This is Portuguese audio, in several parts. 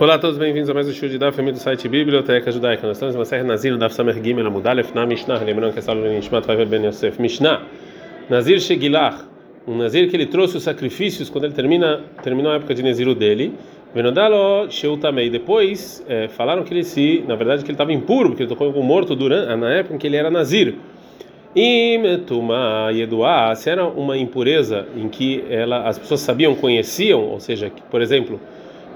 Olá a todos, bem-vindos a mais um show de Daf, família do site Biblioteca Judaica. Nós estamos em uma série Nazir, Daf Samer Gimel, Amudalef, na Mishnah, lembrando que essa aula é Nishmat vai Ben Yosef. Mishnah, Nazir Shegilach, um Nazir que ele trouxe os sacrifícios quando ele termina, terminou a época de Naziru dele. Venodalo Sheutamei. Depois é, falaram que ele se, na verdade, que ele estava impuro, porque ele tocou com morto durante, na época em que ele era Nazir. Imetuma Yeduá, se era uma impureza em que ela, as pessoas sabiam, conheciam, ou seja, que, por exemplo,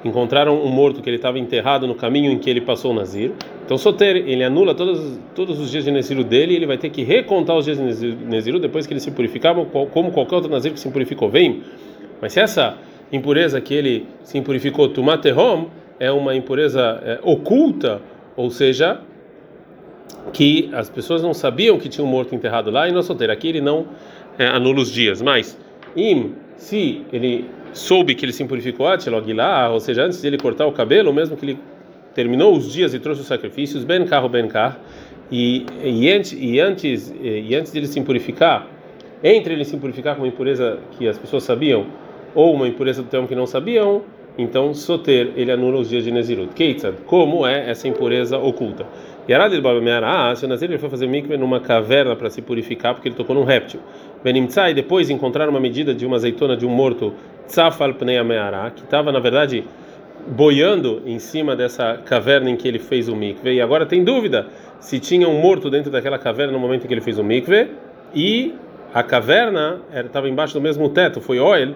encontraram um morto que ele estava enterrado no caminho em que ele passou o Nazir. Então, Soter, ele anula todos, todos os dias de Naziru dele e ele vai ter que recontar os dias de Naziru depois que ele se purificava, como qualquer outro Nazir que se purificou. Vem. Mas se essa impureza que ele se impurificou, Tumaterhom, é uma impureza é, oculta, ou seja, que as pessoas não sabiam que tinha um morto enterrado lá e no Soter, aqui ele não é, anula os dias. Mas, im, se ele soube que ele se purificou lá, ou seja, antes de ele cortar o cabelo, mesmo que ele terminou os dias e trouxe os sacrifícios, ben carro ben car, e, e, antes, e, antes, e antes de ele se purificar, entre ele se purificar com uma impureza que as pessoas sabiam, ou uma impureza do termo que não sabiam, então soter ele anula os dias de Nezirut. Keitzad, como é essa impureza oculta? Yarad el se o Nazir ele foi fazer mikve numa caverna para se purificar porque ele tocou num réptil. Benimtzai, depois encontraram uma medida de uma azeitona de um morto Tzafal Pnei Meara, que estava na verdade boiando em cima dessa caverna em que ele fez o mikve. E agora tem dúvida se tinha um morto dentro daquela caverna no momento em que ele fez o mikve e a caverna estava embaixo do mesmo teto, foi oil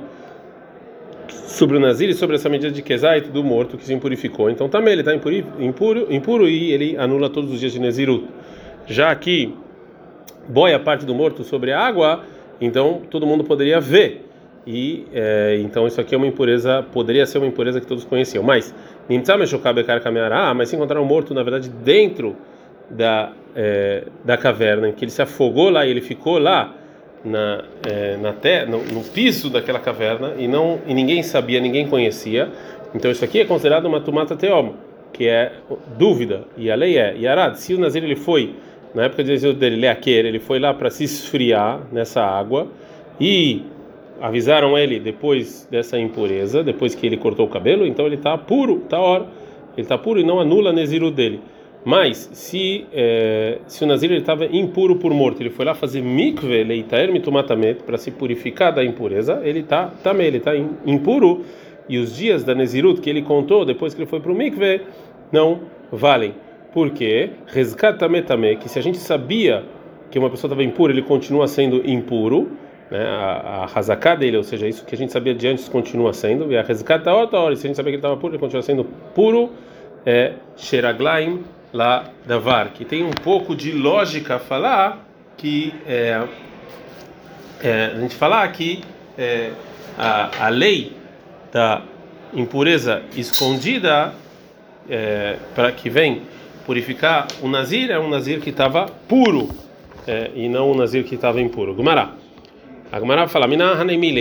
sobre o Nazir e sobre essa medida de Kezait do morto que se impurificou. Então também ele está impuro, impuro e ele anula todos os dias de Nezirut. Já que boia parte do morto sobre a água, então todo mundo poderia ver. E é, então isso aqui é uma impureza, poderia ser uma impureza que todos conheciam. Mas mas se encontrar um morto, na verdade, dentro da, é, da caverna, em que ele se afogou lá e ele ficou lá na, é, na terra, no, no, piso daquela caverna e não e ninguém sabia, ninguém conhecia. Então isso aqui é considerado uma tumata teoma, que é dúvida. E a lei é Yarad, se o Nazir ele foi na época de exílio dele, Leaquer, ele foi lá para se esfriar nessa água e avisaram ele depois dessa impureza, depois que ele cortou o cabelo, então ele está puro, está hora, ele está puro e não anula Neziro dele. Mas se é, se o Nazir estava impuro por morto, ele foi lá fazer mikve leitaer mitumatamet para se purificar da impureza, ele está também ele está impuro e os dias da Nezirut que ele contou depois que ele foi para o mikve não valem. Por quê? Rezkatametame, que se a gente sabia que uma pessoa estava impura, ele continua sendo impuro, né? A, hazaká dele, ou seja, isso que a gente sabia de antes continua sendo, e a rezkata outra hora, se a gente sabia que ele estava puro, ele continua sendo puro, é Sheraglaim lá da VAR, que tem um pouco de lógica falar que é, é, a gente falar que é, a, a lei da impureza escondida é, para que vem purificar o nazir é um nazir que estava puro é, e não um nazir que estava impuro. Gumará. A Gumará fala: Mina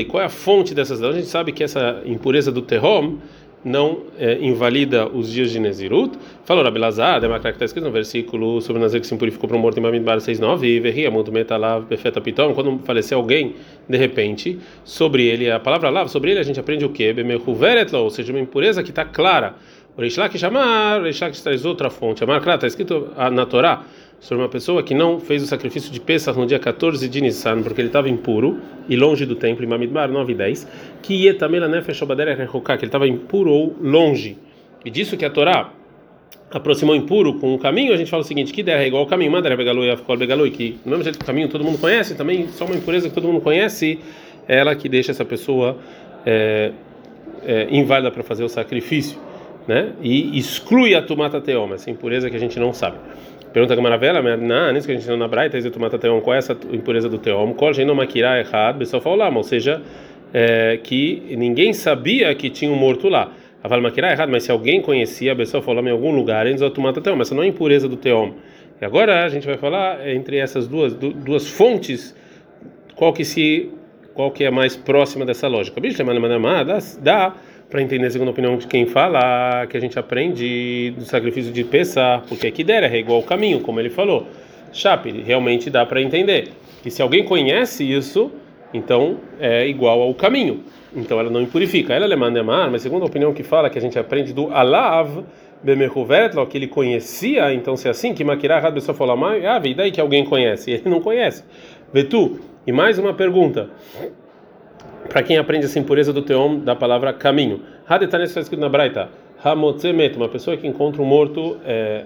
qual é a fonte dessas? A gente sabe que essa impureza do terrom não é, invalida os dias de Nezirut. Falou Rabelazar, Demacra que está escrito no versículo sobre o Nazir que se purificou para o morto em Bamidbar 6.9, e Verria, muito metalav, befeta pitom, quando faleceu alguém, de repente, sobre ele, a palavra lav, sobre ele a gente aprende o quê? Bemehuveretlo, ou seja, uma impureza que está clara. O Reishlak chamar, Reishlak traz outra fonte. A está escrito na Torá, sobre uma pessoa que não fez o sacrifício de Pesach no dia 14 de Nissan, porque ele estava impuro e longe do templo, em Mamidbar 9 e 10, que Yetamela Nefesh Obadera que ele estava impuro ou longe. E disso que a Torá aproximou impuro com o caminho, a gente fala o seguinte: que der é igual ao caminho, Madara Begaloi Afkol Begaloi, que no mesmo jeito que o caminho todo mundo conhece, também só uma impureza que todo mundo conhece, ela que deixa essa pessoa é, é, inválida para fazer o sacrifício, né? E exclui a tomata teoma, essa impureza que a gente não sabe. Pergunta a Maravela, não, nisso que a gente ensinou na Braita, esse tomata teom, qual é essa impureza do teom? Kol no makira errado, pessoal falou ou seja, é, que ninguém sabia que tinha um morto lá. A makira errado, mas se alguém conhecia, a pessoa falou em algum lugar, eles tomata teom, mas essa não é impureza do teom. E agora a gente vai falar entre essas duas duas fontes, qual que se qual que é mais próxima dessa lógica. Bicho, dá, dá para entender segundo a opinião de quem fala que a gente aprende do sacrifício de Pessah, porque aqui dera é igual ao caminho, como ele falou. Chape, realmente dá para entender que se alguém conhece isso, então é igual ao caminho. então ela não impurifica. Ela é lemandemar, mas segundo a opinião que fala que a gente aprende do alav bemerhuvetlo, que ele conhecia, então se é assim, que makirah had besofolamai, ah, e daí que alguém conhece? Ele não conhece. Vetu. E mais uma pergunta. Para quem aprende essa impureza do teom da palavra caminho. Hadetane está escrito na Braita. Hamotzemet, uma pessoa que encontra um morto é,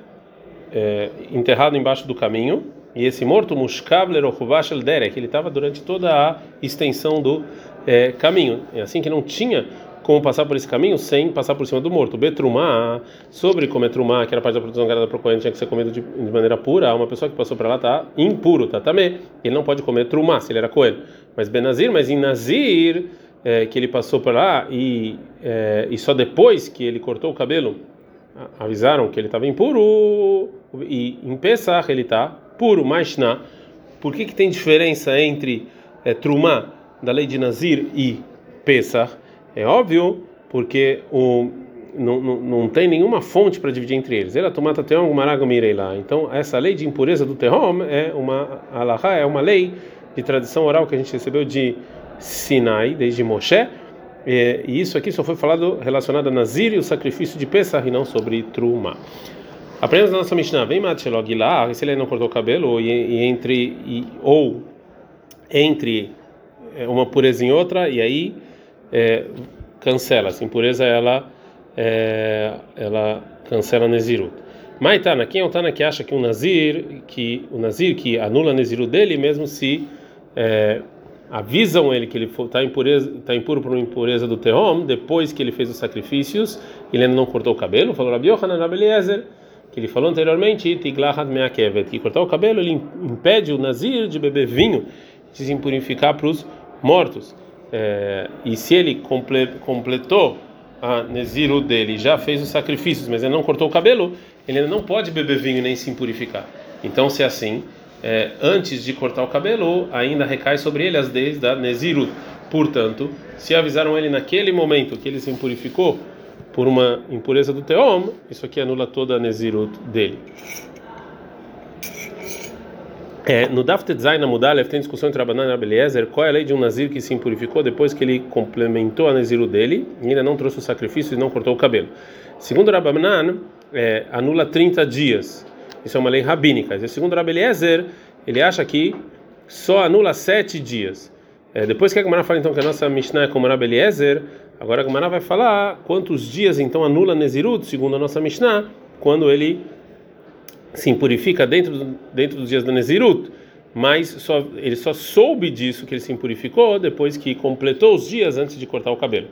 é, enterrado embaixo do caminho. E esse morto, Mushkavler Ochuvashel Derek, ele estava durante toda a extensão do é, caminho. É assim que não tinha como passar por esse caminho sem passar por cima do morto. Betrumá, sobre comer trumá, que era parte da produção para o Cohen, tinha que ser comido de, de, maneira pura, uma pessoa que passou para lá está impuro, tá também. Ele não pode comer trumá se ele era Cohen. Mas Benazir, mas em Nazir, é, que ele passou por lá e, é, e só depois que ele cortou o cabelo, avisaram que ele estava impuro, e em Pesach ele está puro, Maishna. Por que, que tem diferença entre é, trumá da lei de Nazir e Pesach? É óbvio, porque o, não, não, não tem nenhuma fonte para dividir entre eles. Ela tomata teom lá. Então, essa lei de impureza do terrom é uma alahá, é uma lei de tradição oral que a gente recebeu de Sinai, desde Moshe. E, e isso aqui só foi falado relacionado a Nazir e o sacrifício de Pesach e não sobre Truma. Aprendemos na nossa Mishnah, vem Matchelog lá, se ele não cortou o cabelo, e, e entre, e, ou entre é, uma pureza em outra, e aí é, cancela. Essa impureza ela é, ela cancela Nezirut. Maitana, quem é o Tana que acha que o Nazir, que o Nazir que anula Nezirut dele, mesmo se é, avisam ele que ele está tá impuro por uma impureza do Tehom, depois que ele fez os sacrifícios, ele ainda não cortou o cabelo, falou Rabi Yohanan Abeliezer, que ele falou anteriormente, que cortar o cabelo ele impede o Nazir de beber vinho, de se impurificar para os mortos é, e se ele comple, completou a Neziru dele, já fez os sacrifícios, mas ele não cortou o cabelo, ele ainda não pode beber vinho nem se impurificar. Então, se é assim, é, antes de cortar o cabelo, ainda recai sobre ele as leis da Neziru. Portanto, se avisaram ele naquele momento que ele se impurificou por uma impureza do Teom, isso aqui anula toda a Nezirut dele. É, no Daftet Zaina Mudalev tem discussão entre Rabanan e Abeliezer qual é a lei de um Nazir que se impurificou depois que ele complementou a Naziru dele e ainda não trouxe o sacrifício e não cortou o cabelo. Segundo Rabanan, é, anula 30 dias. Isso é uma lei rabínica. E segundo Rabeliezer, ele acha que só anula 7 dias. É, depois que a Gemara fala então que a nossa Mishnah é como Rabeliezer, agora a Gemara vai falar quantos dias então anula Nezirut, segundo a nossa Mishnah, quando ele se impurifica dentro, dentro dos dias da Nezirut, mas só, ele só soube disso que ele se impurificou depois que completou os dias antes de cortar o cabelo.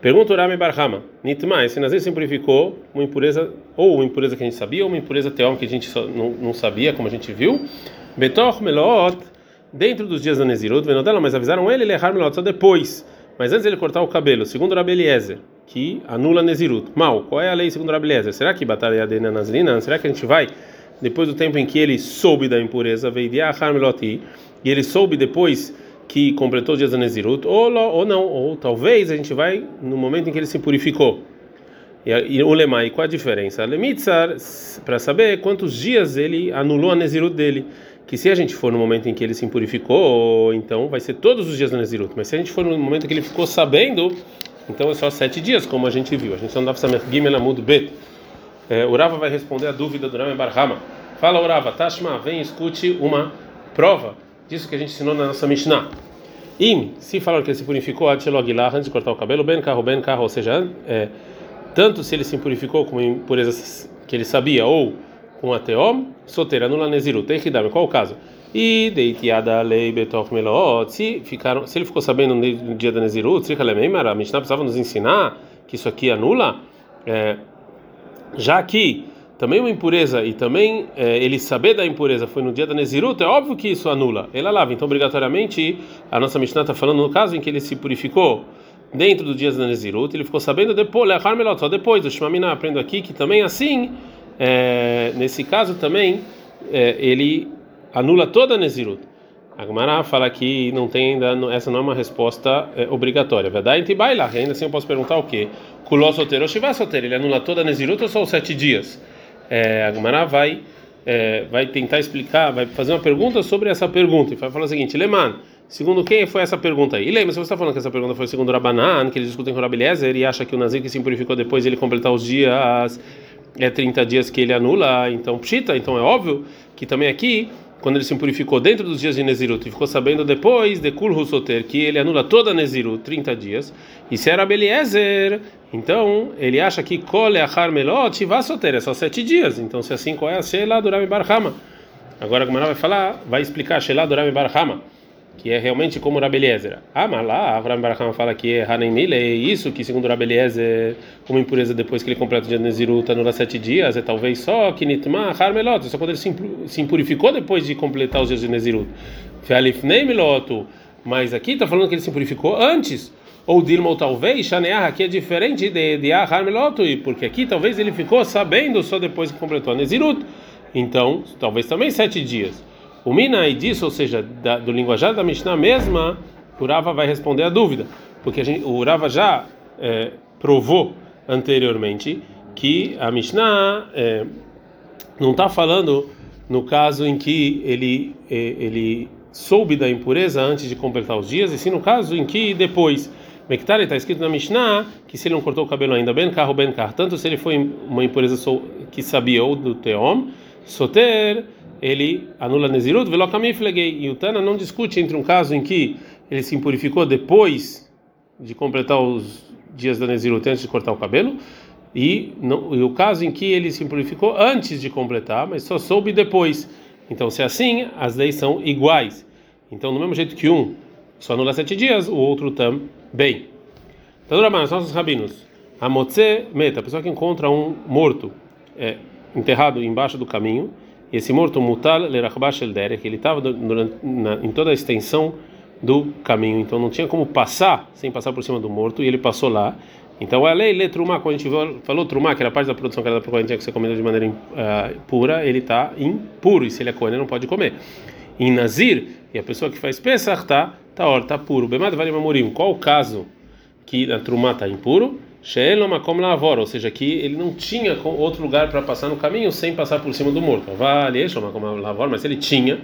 Pergunta Urame Barhama, Nitma, esse Nazir se impurificou uma impureza, ou uma impureza que a gente sabia, ou uma impureza teom que a gente não, não sabia, como a gente viu. Betor Melot, dentro dos dias da Nezirut, dela, mas avisaram ele, ele errar Melot só depois, mas antes ele cortar o cabelo, segundo Rabi Eliezer que anula Nezirut. Mal, qual é a lei segundo Rabeleza? Será que batalha de Nazrina? Será que a gente vai, depois do tempo em que ele soube da impureza, e ele soube depois que completou os dias da Nezirut, ou, ou não, ou talvez a gente vai no momento em que ele se purificou. E, o Lemai, qual a diferença? Lemitzar, para saber quantos dias ele anulou a Nezirut dele. Que se a gente for no momento em que ele se purificou, então vai ser todos os dias da Nezirut. Mas se a gente for no momento em que ele ficou sabendo então é só sete dias, como a gente viu. A gente não dá para Gimel Amud Bet. É, Urava vai responder a dúvida do Rame Barhama. Fala Urava, Tashma, vem escute uma prova disso que a gente ensinou na nossa Mishnah. Im, se falar que ele se purificou antes de cortar o cabelo, ben carro, ben carro, ou seja, é, tanto se ele se purificou com impurezas que ele sabia ou com a teom, solteira no laneziru, tem que dar, qual o caso? E deitiada lei betoch melot, se ficaram, se ele ficou sabendo no dia da Nezirut, a Mishnah precisava nos ensinar que isso aqui anula, é, já que também uma impureza e também é, ele saber da impureza foi no dia da Nezirut, é óbvio que isso anula. Ele lava, então obrigatoriamente a nossa Mishnah está falando no caso em que ele se purificou dentro do dia da Nezirut, ele ficou sabendo depois, só depois do Shmamina, aprendo aqui que também assim, é, nesse caso também, é, ele anula toda a Nezirut. A Gemara fala que não tem ainda, essa não é uma resposta é, obrigatória. Verdade? baila. Ainda assim eu posso perguntar o quê? Kuló solteiro ou Shivá solteiro? Ele anula toda a Nezirut ou só os sete dias? É, a vai, é, vai tentar explicar, vai fazer uma pergunta sobre essa pergunta. E vai falar o seguinte: Leman, Segundo quem foi essa pergunta aí? E lembra, se você está falando que essa pergunta foi segundo Rabanan, que eles discutem com o Rabeliezer, ele acha que o Nazir que se purificou depois ele completar os dias, é 30 dias que ele anula, então pshita, então é óbvio que também aqui, quando ele se purificou dentro dos dias de Nezirut e ficou sabendo depois de Kul Husoter que ele anula toda Nezirut, 30 dias, e se era Beliezer, então ele acha que Kole Achar Melot vai soter, é só 7 dias, então se assim qual é a Sheila do Rami Barhama? Agora como ela vai falar, vai explicar Sheila do Rami Barhama que é realmente como Rabi Eliezer. Ah, mas lá, Avraham Barakam fala que é Hanem Mile, é isso que segundo Rabi Eliezer, uma impureza depois que ele completa o dia de Nezirut, anula sete dias, é talvez só que Nitma Harmelot, só quando ele se impurificou depois de completar os dias de Nezirut. Fealifnei mas aqui está falando que ele se impurificou antes. Ou Dilma, ou talvez, Shaneah, aqui é diferente de, de Harmeloto, porque aqui talvez ele ficou sabendo só depois que completou a Nezirut. Então, talvez também sete dias. O Mina e disso, ou seja, da, do linguajar da Mishnah mesma, o Rava vai responder a dúvida, porque gente, o Rava já é, provou anteriormente que a Mishnah é, não está falando no caso em que ele é, ele soube da impureza antes de completar os dias, e sim no caso em que depois. Mektari está escrito na Mishnah que se ele não cortou o cabelo ainda, bem carro, bem carro, tanto se ele foi uma impureza que sabia ou do Teom, Soter ele anula Nezirut, Velokamiflegei. E o Tana não discute entre um caso em que ele se impurificou depois de completar os dias da Nezirut antes de cortar o cabelo, e, não, e o caso em que ele se impurificou antes de completar, mas só soube depois. Então, se é assim, as leis são iguais. Então, do mesmo jeito que um só anula sete dias, o outro também. Então, os nossos rabinos. Amotze meta, a pessoa que encontra um morto é, enterrado embaixo do caminho e esse morto mutal lerachbash el derek, ele estava em toda a extensão do caminho, então não tinha como passar sem passar por cima do morto, e ele passou lá. Então a lei lê trumá, quando a gente falou trumá, que era parte da produção que era da que ser comida de maneira uh, pura, ele está impuro, e se ele é ele não pode comer. Em Nazir, e a pessoa que faz está tá, tá, tá puro. Bemad vale mamurim, qual o caso que a trumá está impuro? Como lavor, ou seja, que ele não tinha outro lugar para passar no caminho sem passar por cima do morto. Vale, como lavor, mas ele tinha.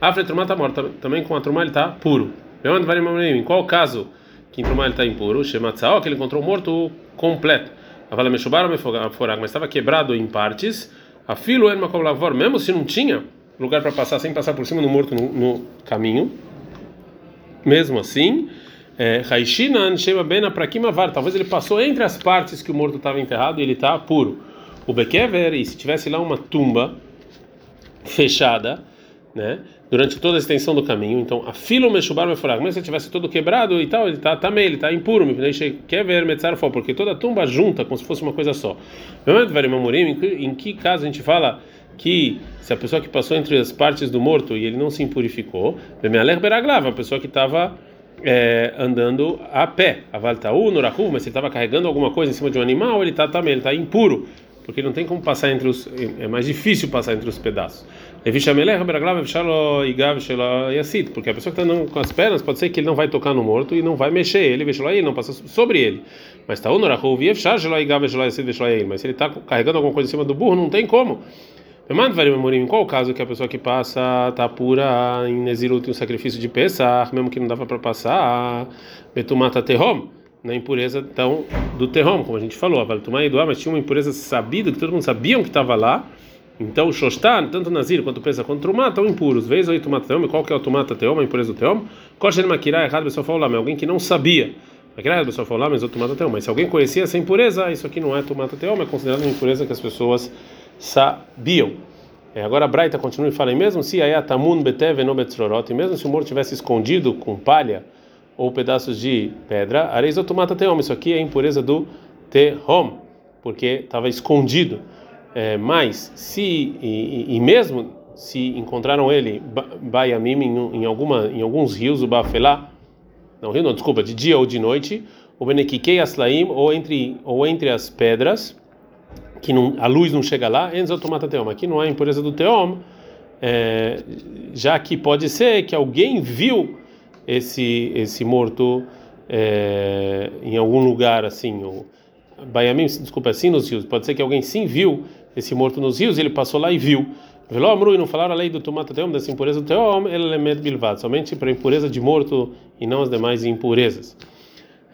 A trumá está morta, também com a trumá ele está puro. Em qual caso que em trumá ele está impuro? Shematzao, que ele encontrou morto completo. Avala meshubar mas estava quebrado em partes. A filo como lavor, mesmo se não tinha lugar para passar sem passar por cima do morto no, no caminho. Mesmo assim, Raishinan Shema Bena Prakimavar. Talvez ele passou entre as partes que o morto estava enterrado e ele está puro. O Bekever, e se tivesse lá uma tumba fechada, né, durante toda a extensão do caminho, então a filo meshubar meforag, mas se tivesse todo quebrado e tal, ele está também, ele está impuro, Kever metzarfo, porque toda tumba junta, como se fosse uma coisa só. Em que caso a gente fala que se a pessoa que passou entre as partes do morto e ele não se impurificou, a pessoa que estava é, andando a pé. A Valtaú, Norahu, mas se ele estava carregando alguma coisa em cima de um animal, ele está também, ele está impuro, porque não tem como passar entre os, é mais difícil passar entre os pedaços. Porque a pessoa que está andando com as pernas, pode ser que ele não vai tocar no morto e não vai mexer ele, ele não passa sobre ele. Mas está mas se ele está carregando alguma coisa em cima do burro, não tem como. Em qual caso que a pessoa que passa está pura em Nezirut um sacrifício de Pesach, mesmo que não dava para passar, Betumata Terrom, na impureza então, do Terrom, como a gente falou, mas tinha uma impureza sabida, que todo mundo sabia que estava lá, então o Shostan, tanto Nazir quanto Pesach quanto Trumá, estão impuros. Vez o Tumata Terrom, qual que é o Tumata Terrom, a impureza do Terrom? Kosher Makirá, errado, pessoal falou lá, mas alguém que não sabia. Makirá, pessoal falou lá, mas o Tumata Terrom. Mas se alguém conhecia essa impureza, isso aqui não é Tumata Terrom, é considerado uma impureza que as pessoas sabiam. É, agora a Braita continua e fala, e mesmo se ayatamun beteve no betzrorot, e mesmo se o morto tivesse escondido com palha ou pedaços de pedra, areis automata teom, isso aqui é a impureza do tehom, porque estava escondido. É, mas se e, e, mesmo se encontraram ele baiamim em, em alguma em alguns rios o bafelá, não rio não, desculpa, de dia ou de noite, o benekikei aslaim ou entre ou entre as pedras que não, a luz não chega lá, enzo tomata teom. Aqui não há impureza do teom, é, já que pode ser que alguém viu esse esse morto é, em algum lugar assim, ou Baiamim, desculpa, assim nos rios. Pode ser que alguém sim viu esse morto nos rios, ele passou lá e viu. Veló Amru e não falaram a lei do tomate teom, dessa impureza do teom, ele é bilvad, somente para impureza de morto e não as demais impurezas.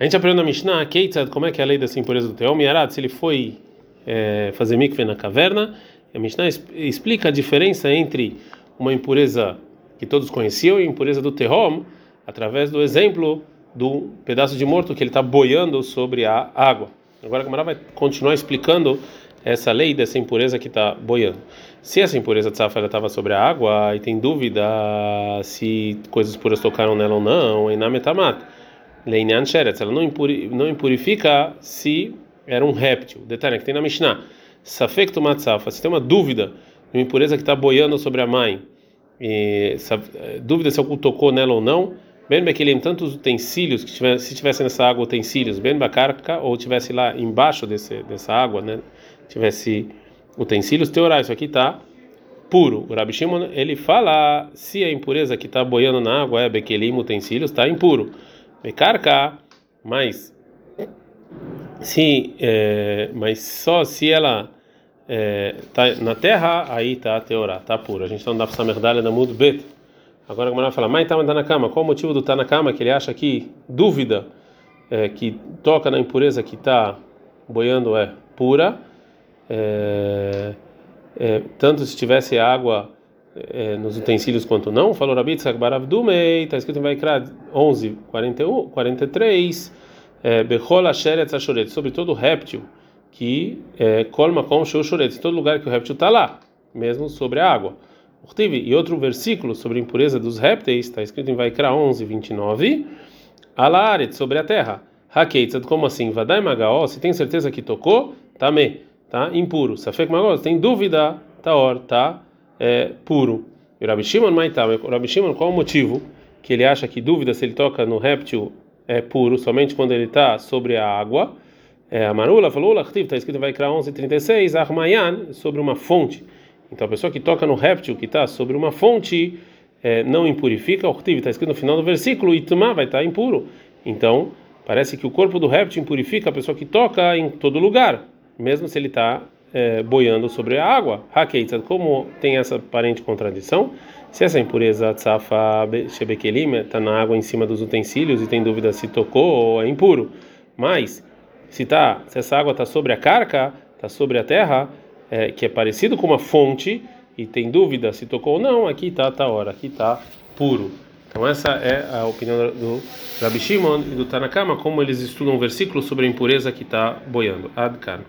A gente aprendeu na Mishnah, Keitzad, como é que é a lei dessa impureza do teom, Yarad, se ele foi é, fazer mikve na caverna, a Mishnah explica a diferença entre uma impureza que todos conheciam e a impureza do teom, através do exemplo do pedaço de morto que ele está boiando sobre a água. Agora a Gamara vai continuar explicando essa lei dessa impureza que está boiando. Se essa impureza tzafa estava sobre a água e tem dúvida se coisas puras tocaram nela ou não, e na metamat, leinyan sheretz, ela não, não impurifica se era um réptil. Detalhe que tem na Mishnah. Safek tomat tzafa, se tem uma dúvida de uma impureza que está boiando sobre a mãe, e, dúvida se algo tocou nela ou não, bem bekelim, tantos utensílios que tivesse, se tivesse nessa água utensílios, bem bacarca, ou tivesse lá embaixo desse, dessa água, né? tivesse utensílios, teorar, isso aqui está puro. O Rabi Shimon, ele fala se a impureza que está boiando na água é bekelim, utensílios, está impuro. Becarca, mas se, é, mas só se ela está é, na terra, aí está teorá, está puro. A gente está no Daf Samerdalha da Mud Bet. Agora a Gamara fala, mas está na cama. Qual o motivo do estar tá na cama? Que ele acha que dúvida é, que toca na impureza que está boiando é pura é, é, tanto se tivesse água nos utensílios quanto não, falou Rabi Tzak Baravdumei, está escrito em Vaikra 11, 41, 43, Bechol Asheret Ashoret, sobre todo réptil que colma com Shoshoret, todo lugar que o réptil está lá, mesmo sobre a água. E outro versículo sobre a impureza dos répteis, está escrito em Vaikra 11, 29, Alaret, sobre a terra. Hakeitzad, como assim? Vadai Magaó, se tem certeza que tocou, Tamé tá impuro. Safek Magos, tem dúvida, Taor, tá é, puro. E o Rabi Shimon Maitam, o Rabi Shimon, qual o motivo que ele acha que dúvida se ele toca no réptil é puro somente quando ele está sobre a água? É, a Marula falou, está escrito vai criar 11:36, Armayan, sobre uma fonte. Então a pessoa que toca no réptil que está sobre uma fonte é, não impurifica, o está escrito no final do versículo, Tumá vai estar tá impuro. Então parece que o corpo do réptil impurifica a pessoa que toca em todo lugar mesmo se ele está é, boiando sobre a água. Hakeitzad, como tem essa aparente contradição, se essa impureza tzafa shebekelim está na água em cima dos utensílios e tem dúvida se tocou ou é impuro, mas se tá, se essa água está sobre a carca, está sobre a terra, é, que é parecido com uma fonte e tem dúvida se tocou ou não, aqui está tá hora, aqui está puro. Então essa é a opinião do Rabi Shimon e do Tanakama, como eles estudam um versículo sobre a impureza que está boiando. Adkan.